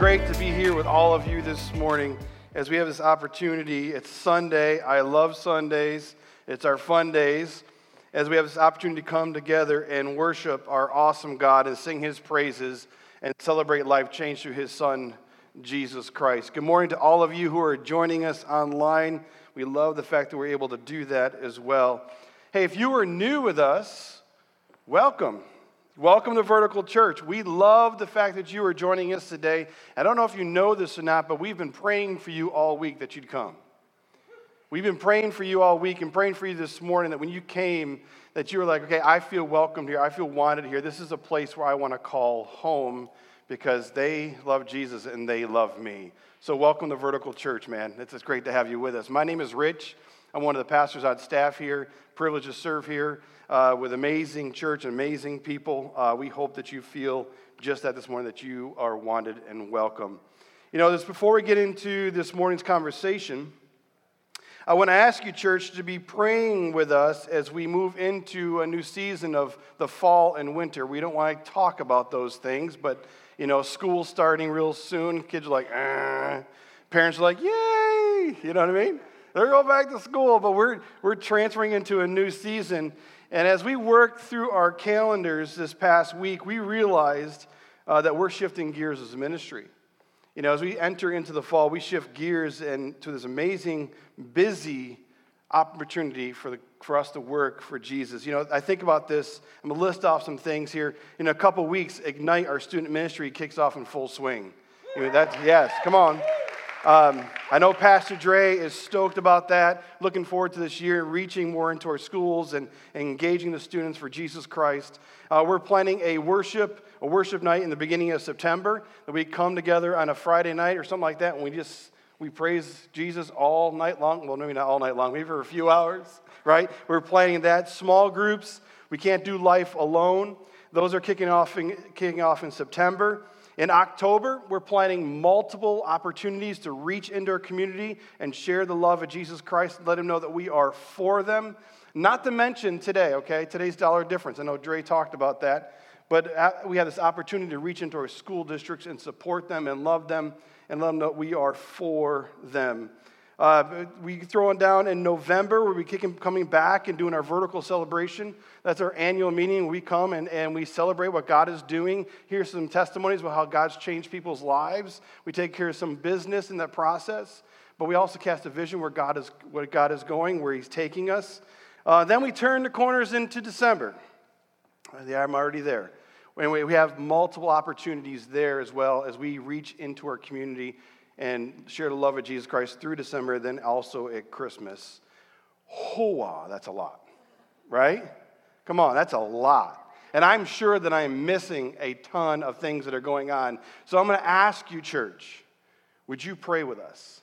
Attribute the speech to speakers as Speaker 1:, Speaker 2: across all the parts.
Speaker 1: great to be here with all of you this morning as we have this opportunity. It's Sunday. I love Sundays, it's our fun days. As we have this opportunity to come together and worship our awesome God and sing his praises and celebrate life change through his son, Jesus Christ. Good morning to all of you who are joining us online. We love the fact that we're able to do that as well. Hey, if you are new with us, welcome. Welcome to Vertical Church. We love the fact that you are joining us today. I don't know if you know this or not, but we've been praying for you all week that you'd come. We've been praying for you all week and praying for you this morning that when you came, that you were like, okay, I feel welcomed here. I feel wanted here. This is a place where I want to call home because they love Jesus and they love me. So, welcome to Vertical Church, man. It's just great to have you with us. My name is Rich. I'm one of the pastors on staff here, privileged to serve here uh, with amazing church, and amazing people. Uh, we hope that you feel just that this morning, that you are wanted and welcome. You know, this, before we get into this morning's conversation, I want to ask you, church, to be praying with us as we move into a new season of the fall and winter. We don't want to talk about those things, but, you know, school starting real soon. Kids are like, eh. Parents are like, yay! You know what I mean? They're going back to school, but we're, we're transferring into a new season. And as we worked through our calendars this past week, we realized uh, that we're shifting gears as a ministry. You know, as we enter into the fall, we shift gears into this amazing, busy opportunity for, the, for us to work for Jesus. You know, I think about this. I'm going to list off some things here. In a couple weeks, Ignite, our student ministry, kicks off in full swing. You know, that's, yes, come on. Um, I know Pastor Dre is stoked about that, looking forward to this year, reaching more into our schools and, and engaging the students for Jesus Christ. Uh, we're planning a worship, a worship night in the beginning of September that we come together on a Friday night or something like that, and we just we praise Jesus all night long. Well, maybe not all night long, maybe for a few hours, right? We're planning that. Small groups. We can't do life alone. Those are kicking off in, kicking off in September. In October, we're planning multiple opportunities to reach into our community and share the love of Jesus Christ, let them know that we are for them. Not to mention today, okay? Today's dollar difference. I know Dre talked about that. But uh, we have this opportunity to reach into our school districts and support them and love them and let them know we are for them. Uh, we throw it down in November. We'll be coming back and doing our vertical celebration. That's our annual meeting. We come and, and we celebrate what God is doing. Here's some testimonies about how God's changed people's lives. We take care of some business in that process, but we also cast a vision where God is, where God is going, where He's taking us. Uh, then we turn the corners into December. Yeah, I'm already there. Anyway, we have multiple opportunities there as well as we reach into our community and share the love of Jesus Christ through December, then also at Christmas. Hoa, that's a lot, right? Come on, that's a lot. And I'm sure that I'm missing a ton of things that are going on. So I'm going to ask you, church, would you pray with us?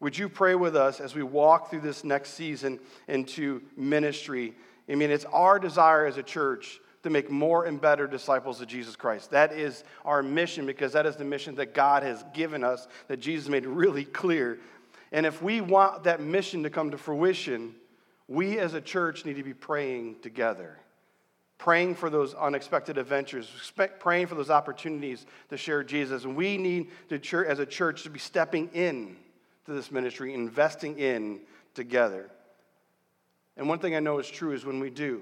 Speaker 1: Would you pray with us as we walk through this next season into ministry? I mean, it's our desire as a church to make more and better disciples of Jesus Christ. That is our mission because that is the mission that God has given us, that Jesus made really clear. And if we want that mission to come to fruition, we as a church need to be praying together, praying for those unexpected adventures, praying for those opportunities to share Jesus. And we need to, as a church, to be stepping in to this ministry, investing in together. And one thing I know is true is when we do,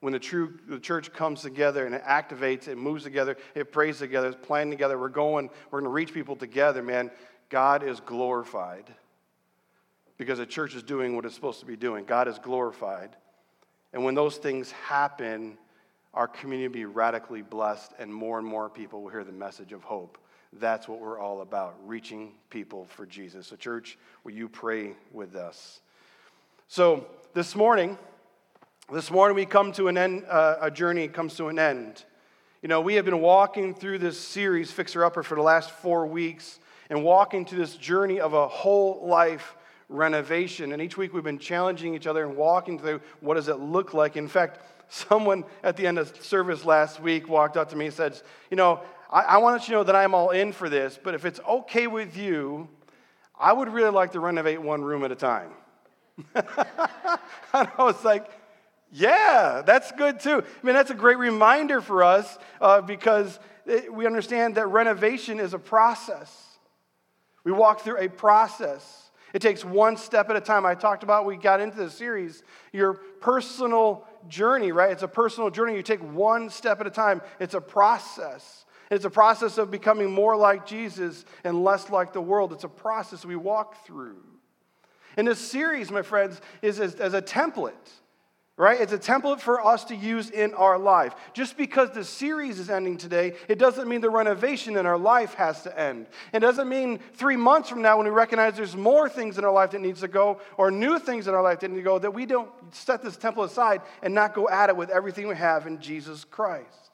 Speaker 1: when the true the church comes together and it activates, it moves together, it prays together, it's planning together, we're going, we're going to reach people together, man, God is glorified. Because the church is doing what it's supposed to be doing. God is glorified. And when those things happen, our community will be radically blessed, and more and more people will hear the message of hope. That's what we're all about, reaching people for Jesus. So, church, will you pray with us? So, this morning, this morning we come to an end, uh, a journey comes to an end. You know, we have been walking through this series, Fixer Upper, for the last four weeks and walking to this journey of a whole life renovation. And each week we've been challenging each other and walking through what does it look like. In fact, someone at the end of service last week walked up to me and said, You know, I, I want you to know that I'm all in for this, but if it's okay with you, I would really like to renovate one room at a time. and I was like, yeah, that's good too. I mean, that's a great reminder for us uh, because we understand that renovation is a process. We walk through a process. It takes one step at a time. I talked about, we got into the series, your personal journey, right? It's a personal journey. You take one step at a time, it's a process. It's a process of becoming more like Jesus and less like the world. It's a process we walk through. And this series, my friends, is as, as a template right? It's a template for us to use in our life. Just because the series is ending today, it doesn't mean the renovation in our life has to end. It doesn't mean three months from now, when we recognize there's more things in our life that needs to go, or new things in our life that need to go, that we don't set this template aside and not go at it with everything we have in Jesus Christ.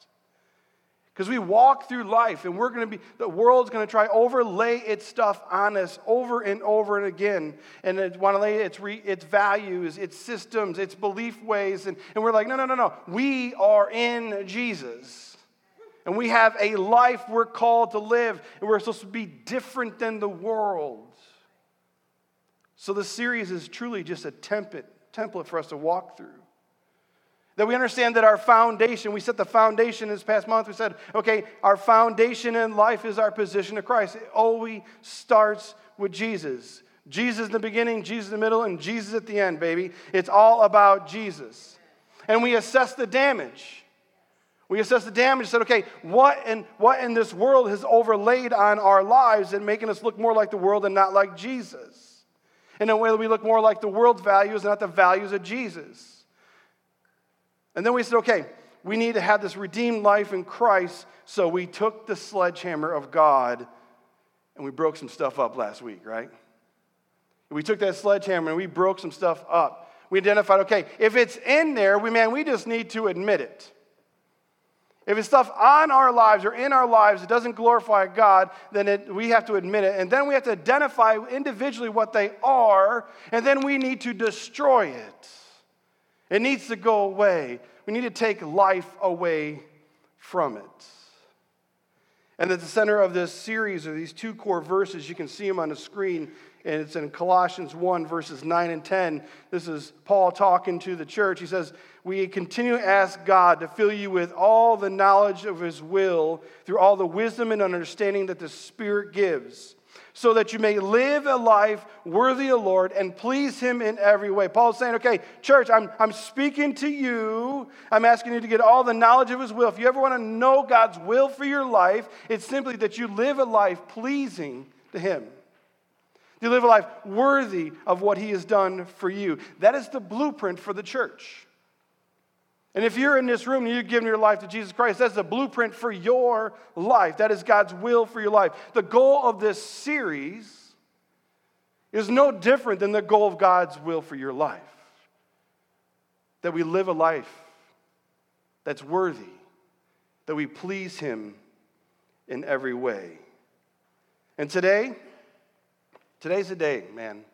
Speaker 1: Because we walk through life and we're going to be, the world's going to try overlay its stuff on us over and over and again. And it want to lay its, re, its values, its systems, its belief ways. And, and we're like, no, no, no, no. We are in Jesus. And we have a life we're called to live. And we're supposed to be different than the world. So the series is truly just a template, template for us to walk through. That we understand that our foundation, we set the foundation this past month. We said, okay, our foundation in life is our position of Christ. It always starts with Jesus. Jesus in the beginning, Jesus in the middle, and Jesus at the end, baby. It's all about Jesus. And we assess the damage. We assess the damage, said, okay, what in, what in this world has overlaid on our lives and making us look more like the world and not like Jesus? In a way that we look more like the world's values and not the values of Jesus. And then we said, okay, we need to have this redeemed life in Christ. So we took the sledgehammer of God and we broke some stuff up last week, right? We took that sledgehammer and we broke some stuff up. We identified, okay, if it's in there, we man, we just need to admit it. If it's stuff on our lives or in our lives that doesn't glorify God, then it, we have to admit it. And then we have to identify individually what they are, and then we need to destroy it. It needs to go away. We need to take life away from it. And at the center of this series are these two core verses. You can see them on the screen, and it's in Colossians 1, verses 9 and 10. This is Paul talking to the church. He says, We continue to ask God to fill you with all the knowledge of his will through all the wisdom and understanding that the Spirit gives so that you may live a life worthy of the Lord and please Him in every way. Paul's saying, okay, church, I'm, I'm speaking to you. I'm asking you to get all the knowledge of His will. If you ever want to know God's will for your life, it's simply that you live a life pleasing to Him. You live a life worthy of what He has done for you. That is the blueprint for the church. And if you're in this room and you've given your life to Jesus Christ, that's the blueprint for your life. That is God's will for your life. The goal of this series is no different than the goal of God's will for your life. That we live a life that's worthy, that we please Him in every way. And today, today's the day, man.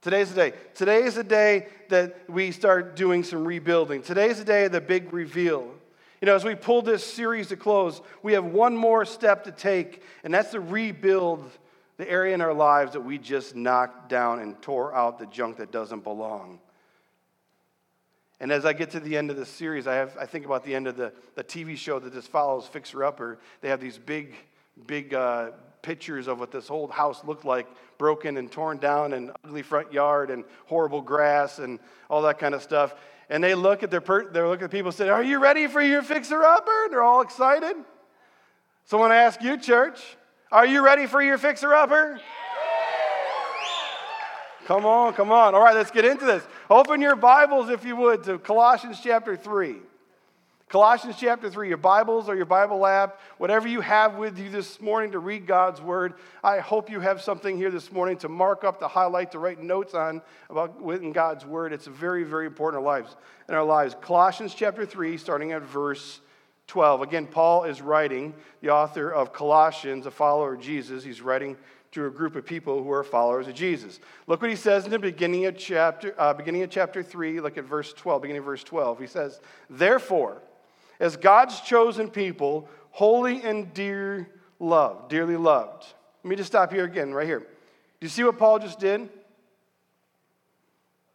Speaker 1: Today's the day. Today is the day that we start doing some rebuilding. Today's the day of the big reveal. You know, as we pull this series to close, we have one more step to take, and that's to rebuild the area in our lives that we just knocked down and tore out the junk that doesn't belong. And as I get to the end of this series, I, have, I think about the end of the, the TV show that just follows Fixer Upper. They have these big, big uh, pictures of what this old house looked like broken and torn down and ugly front yard and horrible grass and all that kind of stuff. And they look at their per- they look at people and say, Are you ready for your fixer upper? and They're all excited. So when I ask you, church, are you ready for your fixer upper? Come on, come on. All right, let's get into this. Open your Bibles, if you would, to Colossians chapter 3. Colossians chapter 3, your Bibles or your Bible app, whatever you have with you this morning to read God's word. I hope you have something here this morning to mark up, to highlight, to write notes on about within God's word. It's very, very important in our lives. In our lives. Colossians chapter 3, starting at verse 12. Again, Paul is writing, the author of Colossians, a follower of Jesus. He's writing to a group of people who are followers of Jesus. Look what he says in the beginning of chapter, uh, beginning of chapter 3. Look at verse 12, beginning of verse 12. He says, Therefore, as God's chosen people, holy and dear loved, dearly loved. Let me just stop here again, right here. Do you see what Paul just did?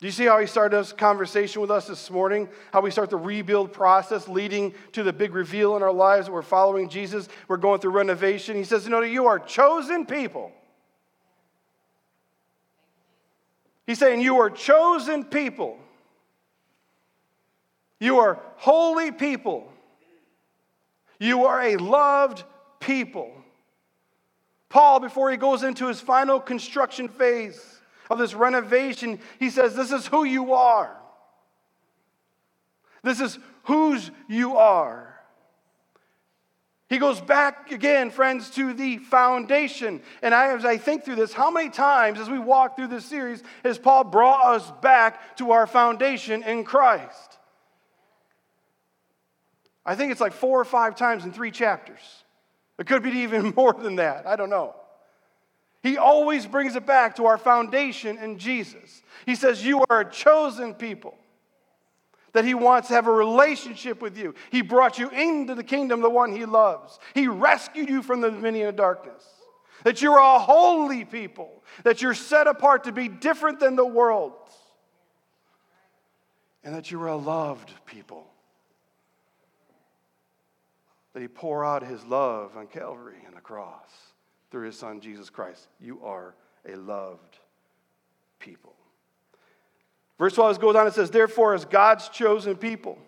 Speaker 1: Do you see how he started this conversation with us this morning? How we start the rebuild process leading to the big reveal in our lives that we're following Jesus. We're going through renovation. He says, You know, you are chosen people. He's saying, You are chosen people. You are holy people. You are a loved people. Paul, before he goes into his final construction phase, of this renovation, he says, This is who you are. This is whose you are. He goes back again, friends, to the foundation. And I, as I think through this, how many times as we walk through this series has Paul brought us back to our foundation in Christ? I think it's like four or five times in three chapters. It could be even more than that. I don't know. He always brings it back to our foundation in Jesus. He says, You are a chosen people, that He wants to have a relationship with you. He brought you into the kingdom, the one He loves. He rescued you from the dominion of darkness. That you're a holy people, that you're set apart to be different than the world, and that you're a loved people. That He pour out His love on Calvary and the cross through his son, Jesus Christ. You are a loved people. Verse 12 goes on and says, Therefore, as God's chosen people,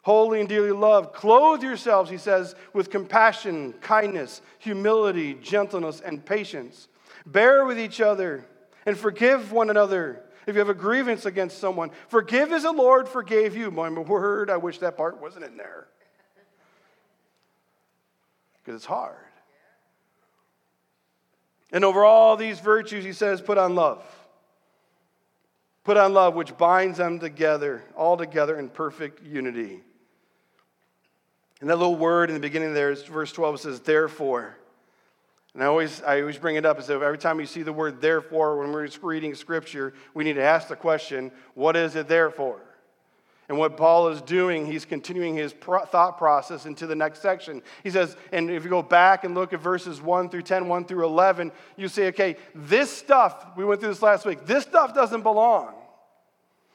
Speaker 1: holy and dearly loved, clothe yourselves, he says, with compassion, kindness, humility, gentleness, and patience. Bear with each other and forgive one another if you have a grievance against someone. Forgive as the Lord forgave you. My word, I wish that part wasn't in there. Because it's hard. And over all these virtues, he says, put on love. Put on love, which binds them together, all together in perfect unity. And that little word in the beginning there is verse 12 says, therefore. And I always, I always bring it up as if every time you see the word therefore when we're reading scripture, we need to ask the question, what is it there for? And what Paul is doing, he's continuing his pro- thought process into the next section. He says, and if you go back and look at verses 1 through 10, 1 through 11, you say, okay, this stuff, we went through this last week, this stuff doesn't belong.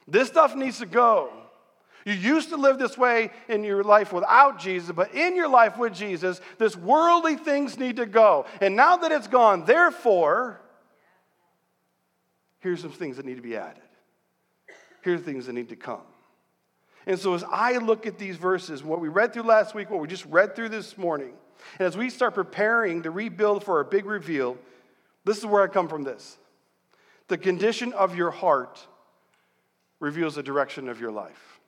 Speaker 1: This stuff needs to go. You used to live this way in your life without Jesus, but in your life with Jesus, this worldly things need to go. And now that it's gone, therefore, here's some things that need to be added. Here's things that need to come. And so, as I look at these verses, what we read through last week, what we just read through this morning, and as we start preparing to rebuild for our big reveal, this is where I come from this. The condition of your heart reveals the direction of your life.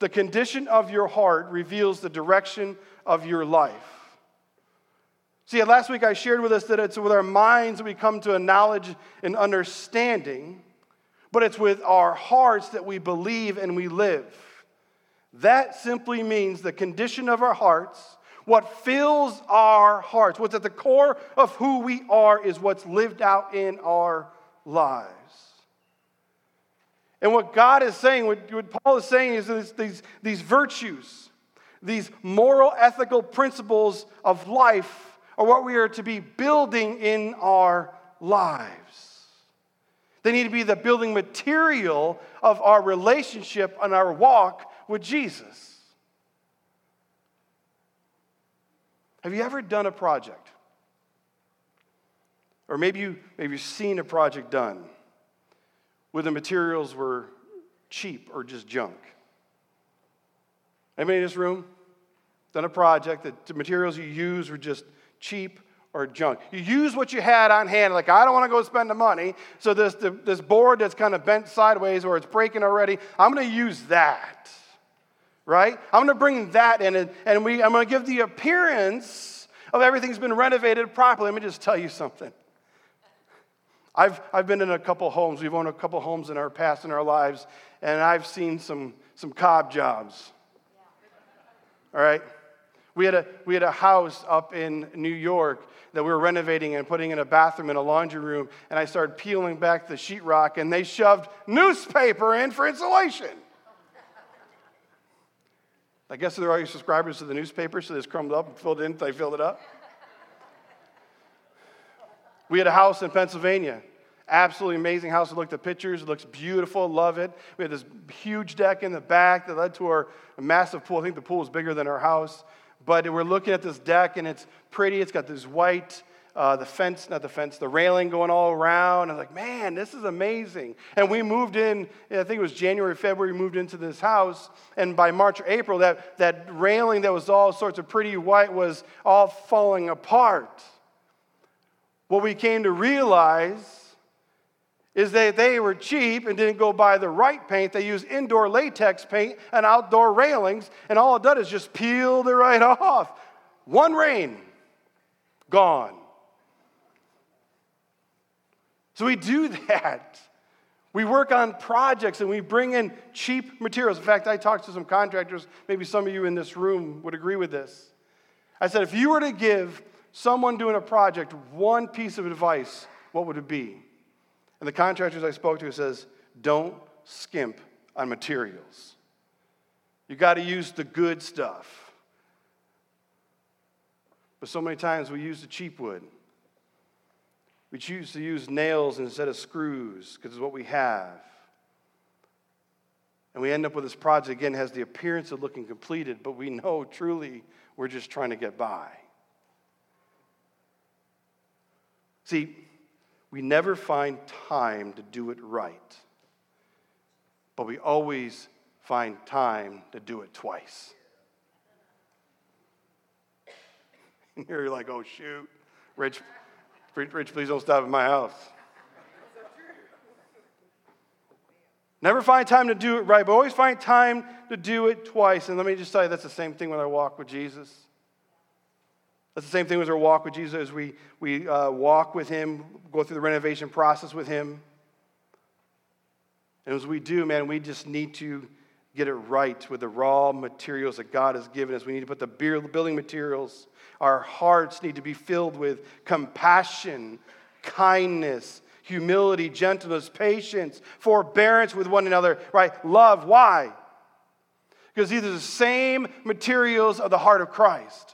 Speaker 1: The condition of your heart reveals the direction of your life. See, last week I shared with us that it's with our minds that we come to a knowledge and understanding but it's with our hearts that we believe and we live. That simply means the condition of our hearts, what fills our hearts, what's at the core of who we are, is what's lived out in our lives. And what God is saying, what, what Paul is saying is this, these, these virtues, these moral, ethical principles of life are what we are to be building in our lives. They need to be the building material of our relationship and our walk with Jesus. Have you ever done a project? Or maybe, you, maybe you've seen a project done where the materials were cheap or just junk. Anybody in this room done a project that the materials you used were just cheap or junk. You use what you had on hand. Like, I don't want to go spend the money. So, this, the, this board that's kind of bent sideways or it's breaking already, I'm going to use that. Right? I'm going to bring that in and, and we, I'm going to give the appearance of everything's been renovated properly. Let me just tell you something. I've, I've been in a couple homes. We've owned a couple homes in our past in our lives, and I've seen some, some cob jobs. All right? We had, a, we had a house up in New York that we were renovating and putting in a bathroom and a laundry room, and I started peeling back the sheetrock, and they shoved newspaper in for insulation. I guess they're all subscribers to the newspaper, so this crumbled up and filled in, they filled it up. We had a house in Pennsylvania, absolutely amazing house. We looked at the pictures. It looks beautiful. Love it. We had this huge deck in the back that led to our massive pool. I think the pool is bigger than our house. But we're looking at this deck, and it's pretty. It's got this white, uh, the fence, not the fence, the railing going all around. I'm like, man, this is amazing. And we moved in, I think it was January, February, we moved into this house. And by March or April, that, that railing that was all sorts of pretty white was all falling apart. What we came to realize is that they were cheap and didn't go buy the right paint. They used indoor latex paint and outdoor railings, and all it did is just peeled it right off. One rain, gone. So we do that. We work on projects and we bring in cheap materials. In fact, I talked to some contractors, maybe some of you in this room would agree with this. I said, if you were to give someone doing a project one piece of advice, what would it be? And the contractors I spoke to says, don't skimp on materials. You got to use the good stuff. But so many times we use the cheap wood. We choose to use nails instead of screws because it's what we have. And we end up with this project again has the appearance of looking completed, but we know truly we're just trying to get by. See, we never find time to do it right, but we always find time to do it twice. And you're like, oh, shoot. Rich, Rich, please don't stop at my house. Never find time to do it right, but always find time to do it twice. And let me just tell you, that's the same thing when I walk with Jesus. That's the same thing as our walk with Jesus as we, we uh, walk with Him, go through the renovation process with Him. And as we do, man, we just need to get it right with the raw materials that God has given us. We need to put the building materials. Our hearts need to be filled with compassion, kindness, humility, gentleness, patience, forbearance with one another, right? Love. Why? Because these are the same materials of the heart of Christ.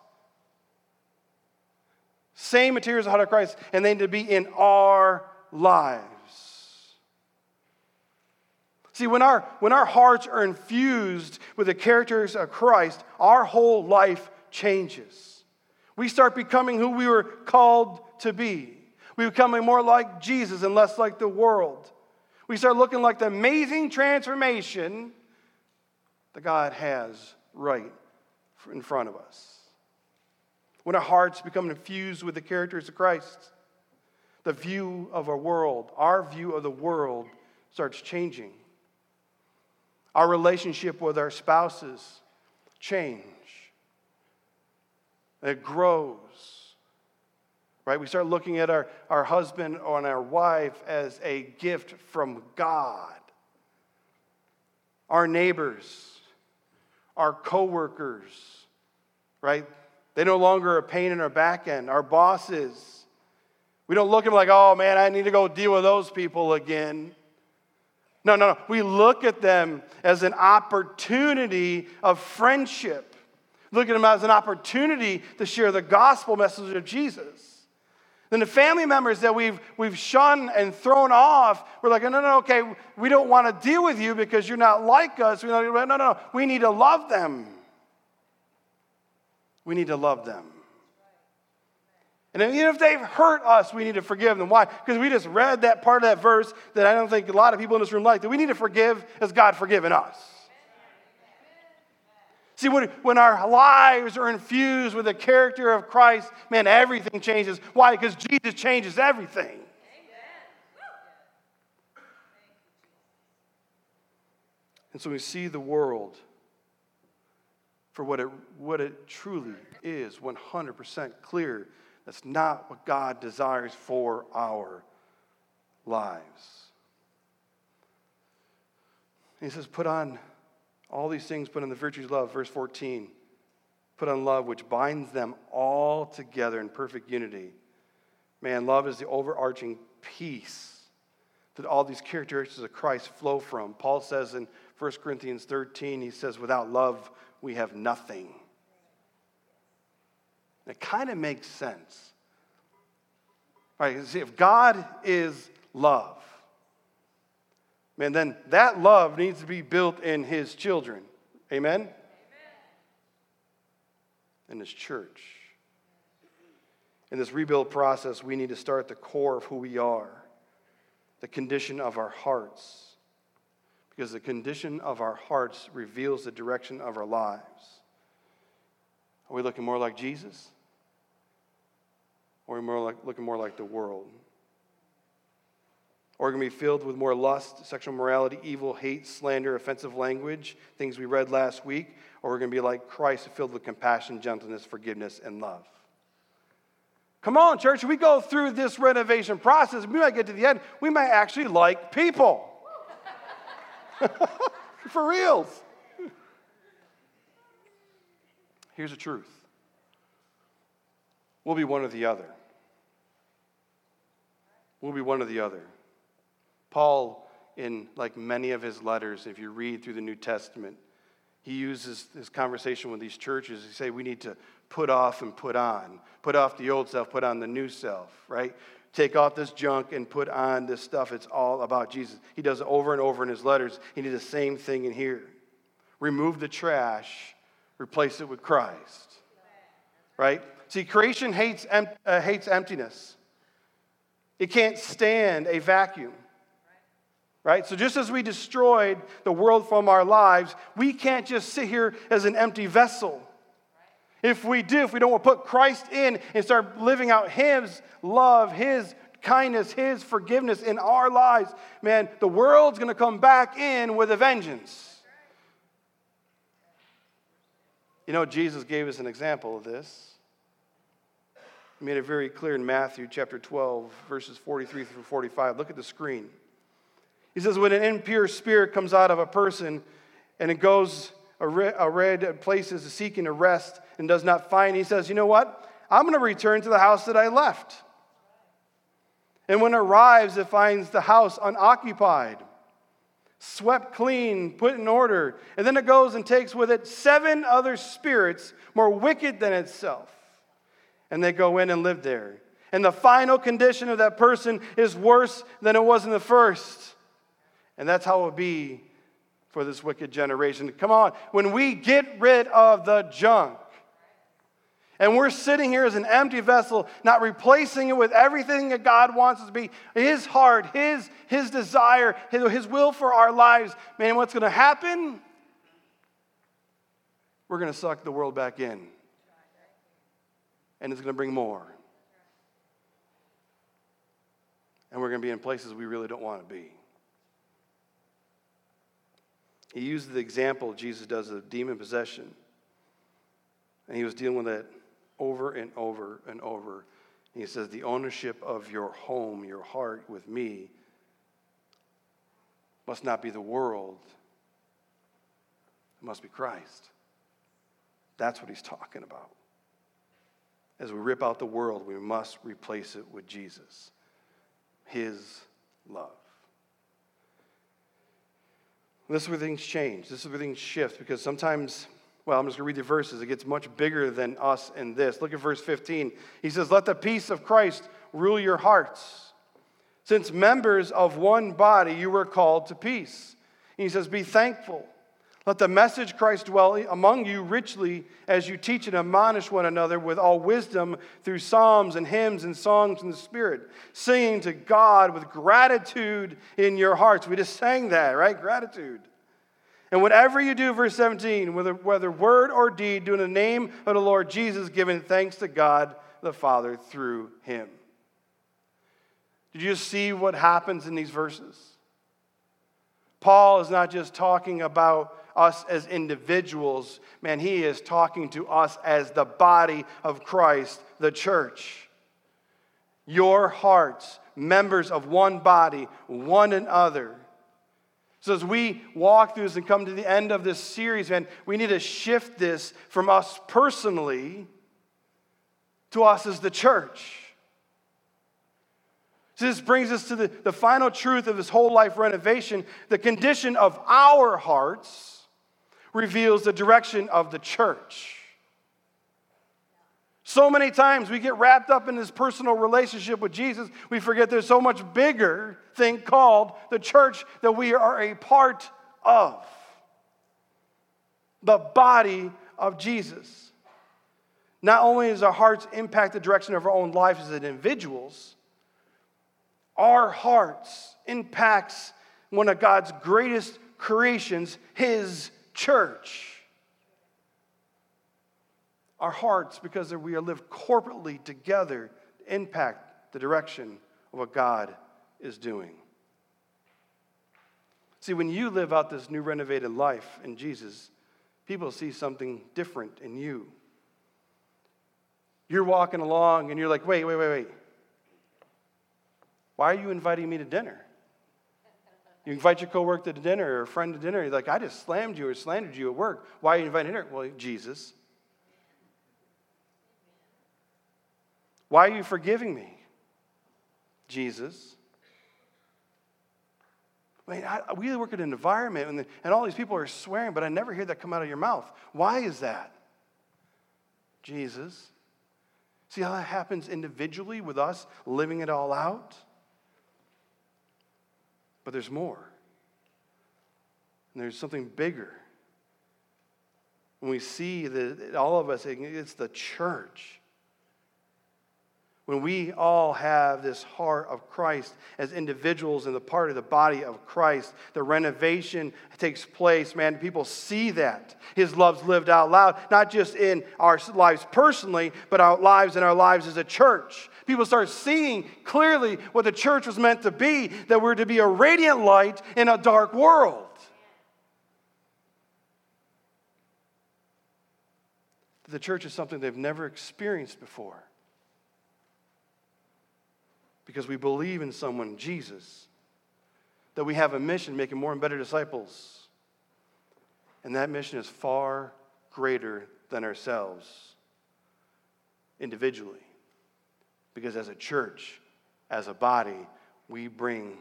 Speaker 1: Same materials of the heart of Christ, and they need to be in our lives. See, when our, when our hearts are infused with the characters of Christ, our whole life changes. We start becoming who we were called to be. We become more like Jesus and less like the world. We start looking like the amazing transformation that God has right in front of us when our hearts become infused with the characters of Christ, the view of our world, our view of the world starts changing. Our relationship with our spouses change. It grows. Right? We start looking at our, our husband or our wife as a gift from God. Our neighbors, our coworkers, right? They no longer are a pain in our back end. Our bosses, we don't look at them like, oh man, I need to go deal with those people again. No, no, no. We look at them as an opportunity of friendship. Look at them as an opportunity to share the gospel message of Jesus. Then the family members that we've, we've shunned and thrown off, we're like, no, no, no, okay, we don't want to deal with you because you're not like us. We no, no, no, we need to love them. We need to love them. And even if they've hurt us, we need to forgive them. Why? Because we just read that part of that verse that I don't think a lot of people in this room like, that we need to forgive as God forgiven us. See, when, our lives are infused with the character of Christ, man, everything changes. Why? Because Jesus changes everything. And so we see the world for what it, what it truly is 100% clear. That's not what God desires for our lives. he says, Put on all these things, put on the virtues of love, verse 14. Put on love, which binds them all together in perfect unity. Man, love is the overarching peace that all these characteristics of Christ flow from. Paul says in 1 Corinthians 13, he says, Without love, we have nothing. It kind of makes sense. Right? See, if God is love. Man, then that love needs to be built in his children. Amen? Amen. In his church. In this rebuild process, we need to start at the core of who we are, the condition of our hearts. Because the condition of our hearts reveals the direction of our lives. Are we looking more like Jesus? Or are we more like, looking more like the world? Or are we going to be filled with more lust, sexual morality, evil, hate, slander, offensive language, things we read last week? Or are we going to be like Christ, filled with compassion, gentleness, forgiveness, and love? Come on, church, we go through this renovation process. We might get to the end. We might actually like people. For reals. Here's the truth we'll be one or the other. We'll be one or the other. Paul, in like many of his letters, if you read through the New Testament, he uses his conversation with these churches. He say we need to put off and put on, put off the old self, put on the new self, right? Take off this junk and put on this stuff. It's all about Jesus. He does it over and over in his letters. He did the same thing in here. Remove the trash, replace it with Christ, right? See, creation hates, uh, hates emptiness. It can't stand a vacuum. Right? So, just as we destroyed the world from our lives, we can't just sit here as an empty vessel. If we do, if we don't put Christ in and start living out His love, His kindness, His forgiveness in our lives, man, the world's going to come back in with a vengeance. You know, Jesus gave us an example of this. He made it very clear in Matthew chapter 12, verses 43 through 45. Look at the screen. He says, When an impure spirit comes out of a person and it goes red places is seeking a rest and does not find, he says, You know what? I'm going to return to the house that I left. And when it arrives, it finds the house unoccupied, swept clean, put in order. And then it goes and takes with it seven other spirits more wicked than itself and they go in and live there. And the final condition of that person is worse than it was in the first. And that's how it will be for this wicked generation. Come on, when we get rid of the junk, and we're sitting here as an empty vessel, not replacing it with everything that God wants us to be His heart, His, his desire, his, his will for our lives. Man, what's going to happen? We're going to suck the world back in and it's going to bring more. And we're going to be in places we really don't want to be. He used the example Jesus does of demon possession. And he was dealing with that over and over and over. And he says, The ownership of your home, your heart with me, must not be the world, it must be Christ. That's what he's talking about. As we rip out the world, we must replace it with Jesus, His love. This is where things change. This is where things shift because sometimes, well, I'm just going to read the verses. It gets much bigger than us in this. Look at verse 15. He says, Let the peace of Christ rule your hearts. Since members of one body, you were called to peace. And he says, Be thankful. Let the message Christ dwell among you richly as you teach and admonish one another with all wisdom through psalms and hymns and songs in the Spirit, singing to God with gratitude in your hearts. We just sang that, right? Gratitude. And whatever you do, verse 17, whether, whether word or deed, do in the name of the Lord Jesus, giving thanks to God the Father through him. Did you see what happens in these verses? Paul is not just talking about us as individuals, man, he is talking to us as the body of Christ, the church. Your hearts, members of one body, one another. So, as we walk through this and come to the end of this series, man, we need to shift this from us personally to us as the church. So this brings us to the, the final truth of this whole life renovation. The condition of our hearts reveals the direction of the church. So many times we get wrapped up in this personal relationship with Jesus, we forget there's so much bigger thing called the church that we are a part of. The body of Jesus. Not only does our hearts impact the direction of our own lives as individuals, our hearts impacts one of God's greatest creations, his church our hearts, because we are lived corporately together, impact the direction of what God is doing. See, when you live out this new renovated life in Jesus, people see something different in you. You're walking along and you're like, wait, wait, wait, wait. Why are you inviting me to dinner? You invite your coworker to dinner or a friend to dinner. You're like, I just slammed you or slandered you at work. Why are you inviting dinner? Well, Jesus. Why are you forgiving me? Jesus. I mean, I, we work in an environment and, the, and all these people are swearing, but I never hear that come out of your mouth. Why is that? Jesus. See how that happens individually with us living it all out? But there's more. And there's something bigger. When we see that all of us, it's the church when we all have this heart of Christ as individuals in the part of the body of Christ, the renovation takes place, man. People see that. His love's lived out loud, not just in our lives personally, but our lives and our lives as a church. People start seeing clearly what the church was meant to be that we're to be a radiant light in a dark world. The church is something they've never experienced before because we believe in someone, Jesus, that we have a mission making more and better disciples. And that mission is far greater than ourselves individually. Because as a church, as a body, we bring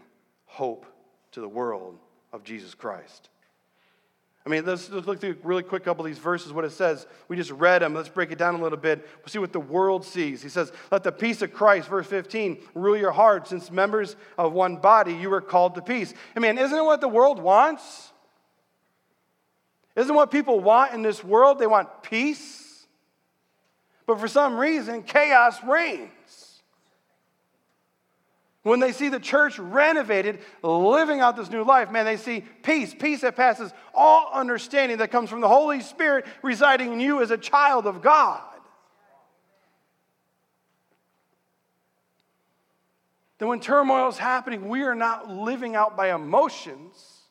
Speaker 1: hope to the world of Jesus Christ. I mean, let's, let's look through really quick couple of these verses, what it says. We just read them. Let's break it down a little bit. We'll see what the world sees. He says, Let the peace of Christ, verse 15, rule your heart. Since members of one body, you are called to peace. I mean, isn't it what the world wants? Isn't what people want in this world? They want peace. But for some reason, chaos reigns. When they see the church renovated, living out this new life, man, they see peace, peace that passes all understanding that comes from the Holy Spirit residing in you as a child of God. Then, when turmoil is happening, we are not living out by emotions,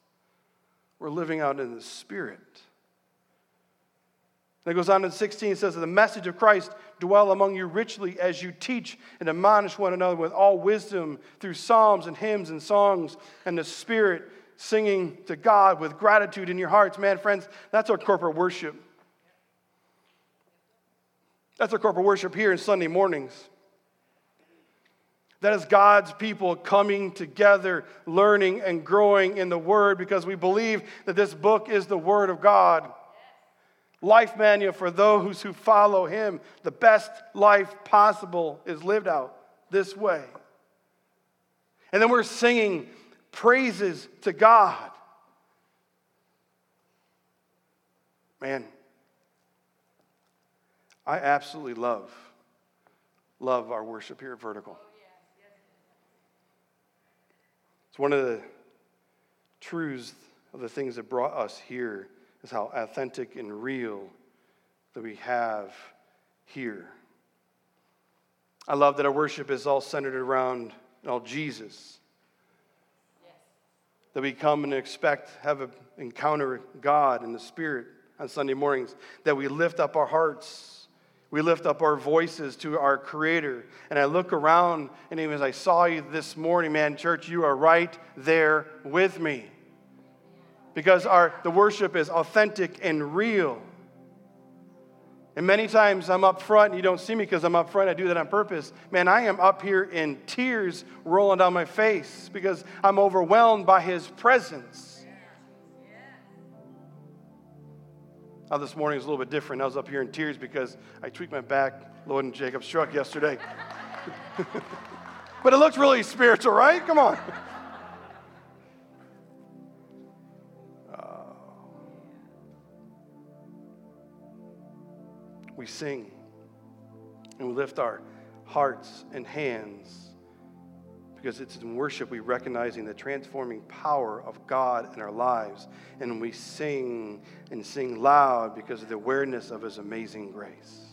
Speaker 1: we're living out in the Spirit. And it goes on in 16, it says, that The message of Christ dwell among you richly as you teach and admonish one another with all wisdom through psalms and hymns and songs and the Spirit singing to God with gratitude in your hearts. Man, friends, that's our corporate worship. That's our corporate worship here in Sunday mornings. That is God's people coming together, learning and growing in the Word because we believe that this book is the Word of God. Life manual for those who follow him. The best life possible is lived out this way. And then we're singing praises to God. Man, I absolutely love, love our worship here at Vertical. It's one of the truths of the things that brought us here is how authentic and real that we have here. I love that our worship is all centered around all Jesus. That we come and expect, have an encounter with God in the Spirit on Sunday mornings. That we lift up our hearts. We lift up our voices to our Creator. And I look around, and even as I saw you this morning, man, church, you are right there with me because our, the worship is authentic and real. And many times I'm up front and you don't see me because I'm up front. I do that on purpose. Man, I am up here in tears rolling down my face because I'm overwhelmed by his presence. Now, this morning is a little bit different. I was up here in tears because I tweaked my back Lord and Jacob's truck yesterday. but it looks really spiritual, right? Come on. We sing and we lift our hearts and hands because it's in worship we recognizing the transforming power of God in our lives. And we sing and sing loud because of the awareness of His amazing grace.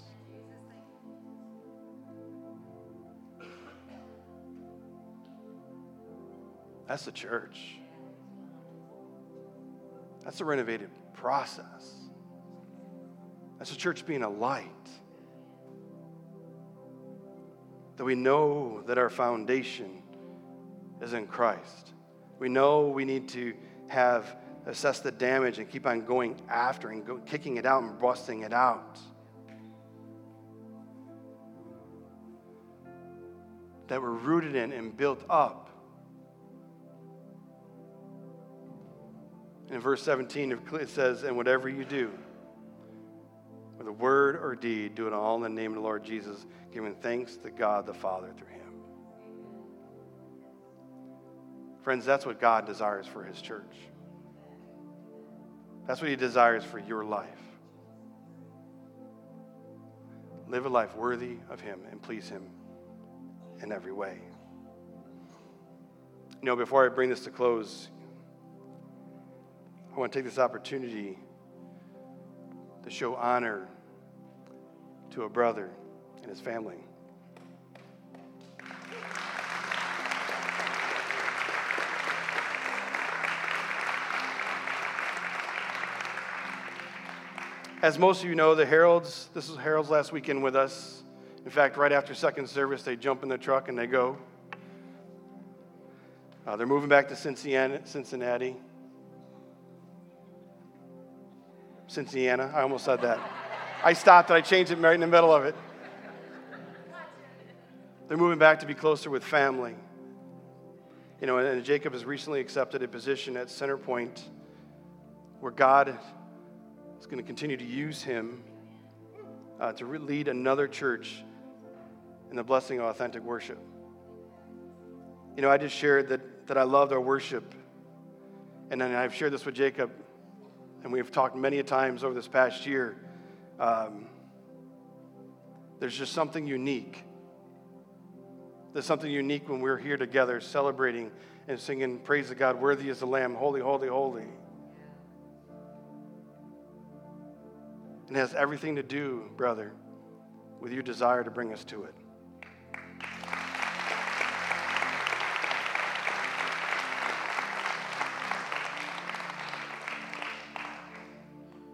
Speaker 1: That's the church. That's a renovated process. That's the church being a light. That we know that our foundation is in Christ. We know we need to have assess the damage and keep on going after and go, kicking it out and busting it out. That we're rooted in and built up. In verse 17, it says, And whatever you do, word or deed, do it all in the name of the Lord Jesus, giving thanks to God the Father through him. Friends, that's what God desires for His church. That's what He desires for your life. Live a life worthy of Him and please Him in every way. You know, before I bring this to close, I want to take this opportunity to show honor to a brother and his family. As most of you know, the Heralds, this was Herald's last weekend with us. In fact, right after second service, they jump in the truck and they go. Uh, they're moving back to Cincinnati. Cincinnati. Cincinnati. I almost said that. I stopped and I changed it right in the middle of it. They're moving back to be closer with family. You know, and Jacob has recently accepted a position at Centerpoint where God is going to continue to use him uh, to lead another church in the blessing of authentic worship. You know, I just shared that, that I loved our worship. And I've shared this with Jacob, and we've talked many times over this past year. Um, there's just something unique. There's something unique when we're here together celebrating and singing, Praise the God, worthy is the Lamb, holy, holy, holy. And it has everything to do, brother, with your desire to bring us to it.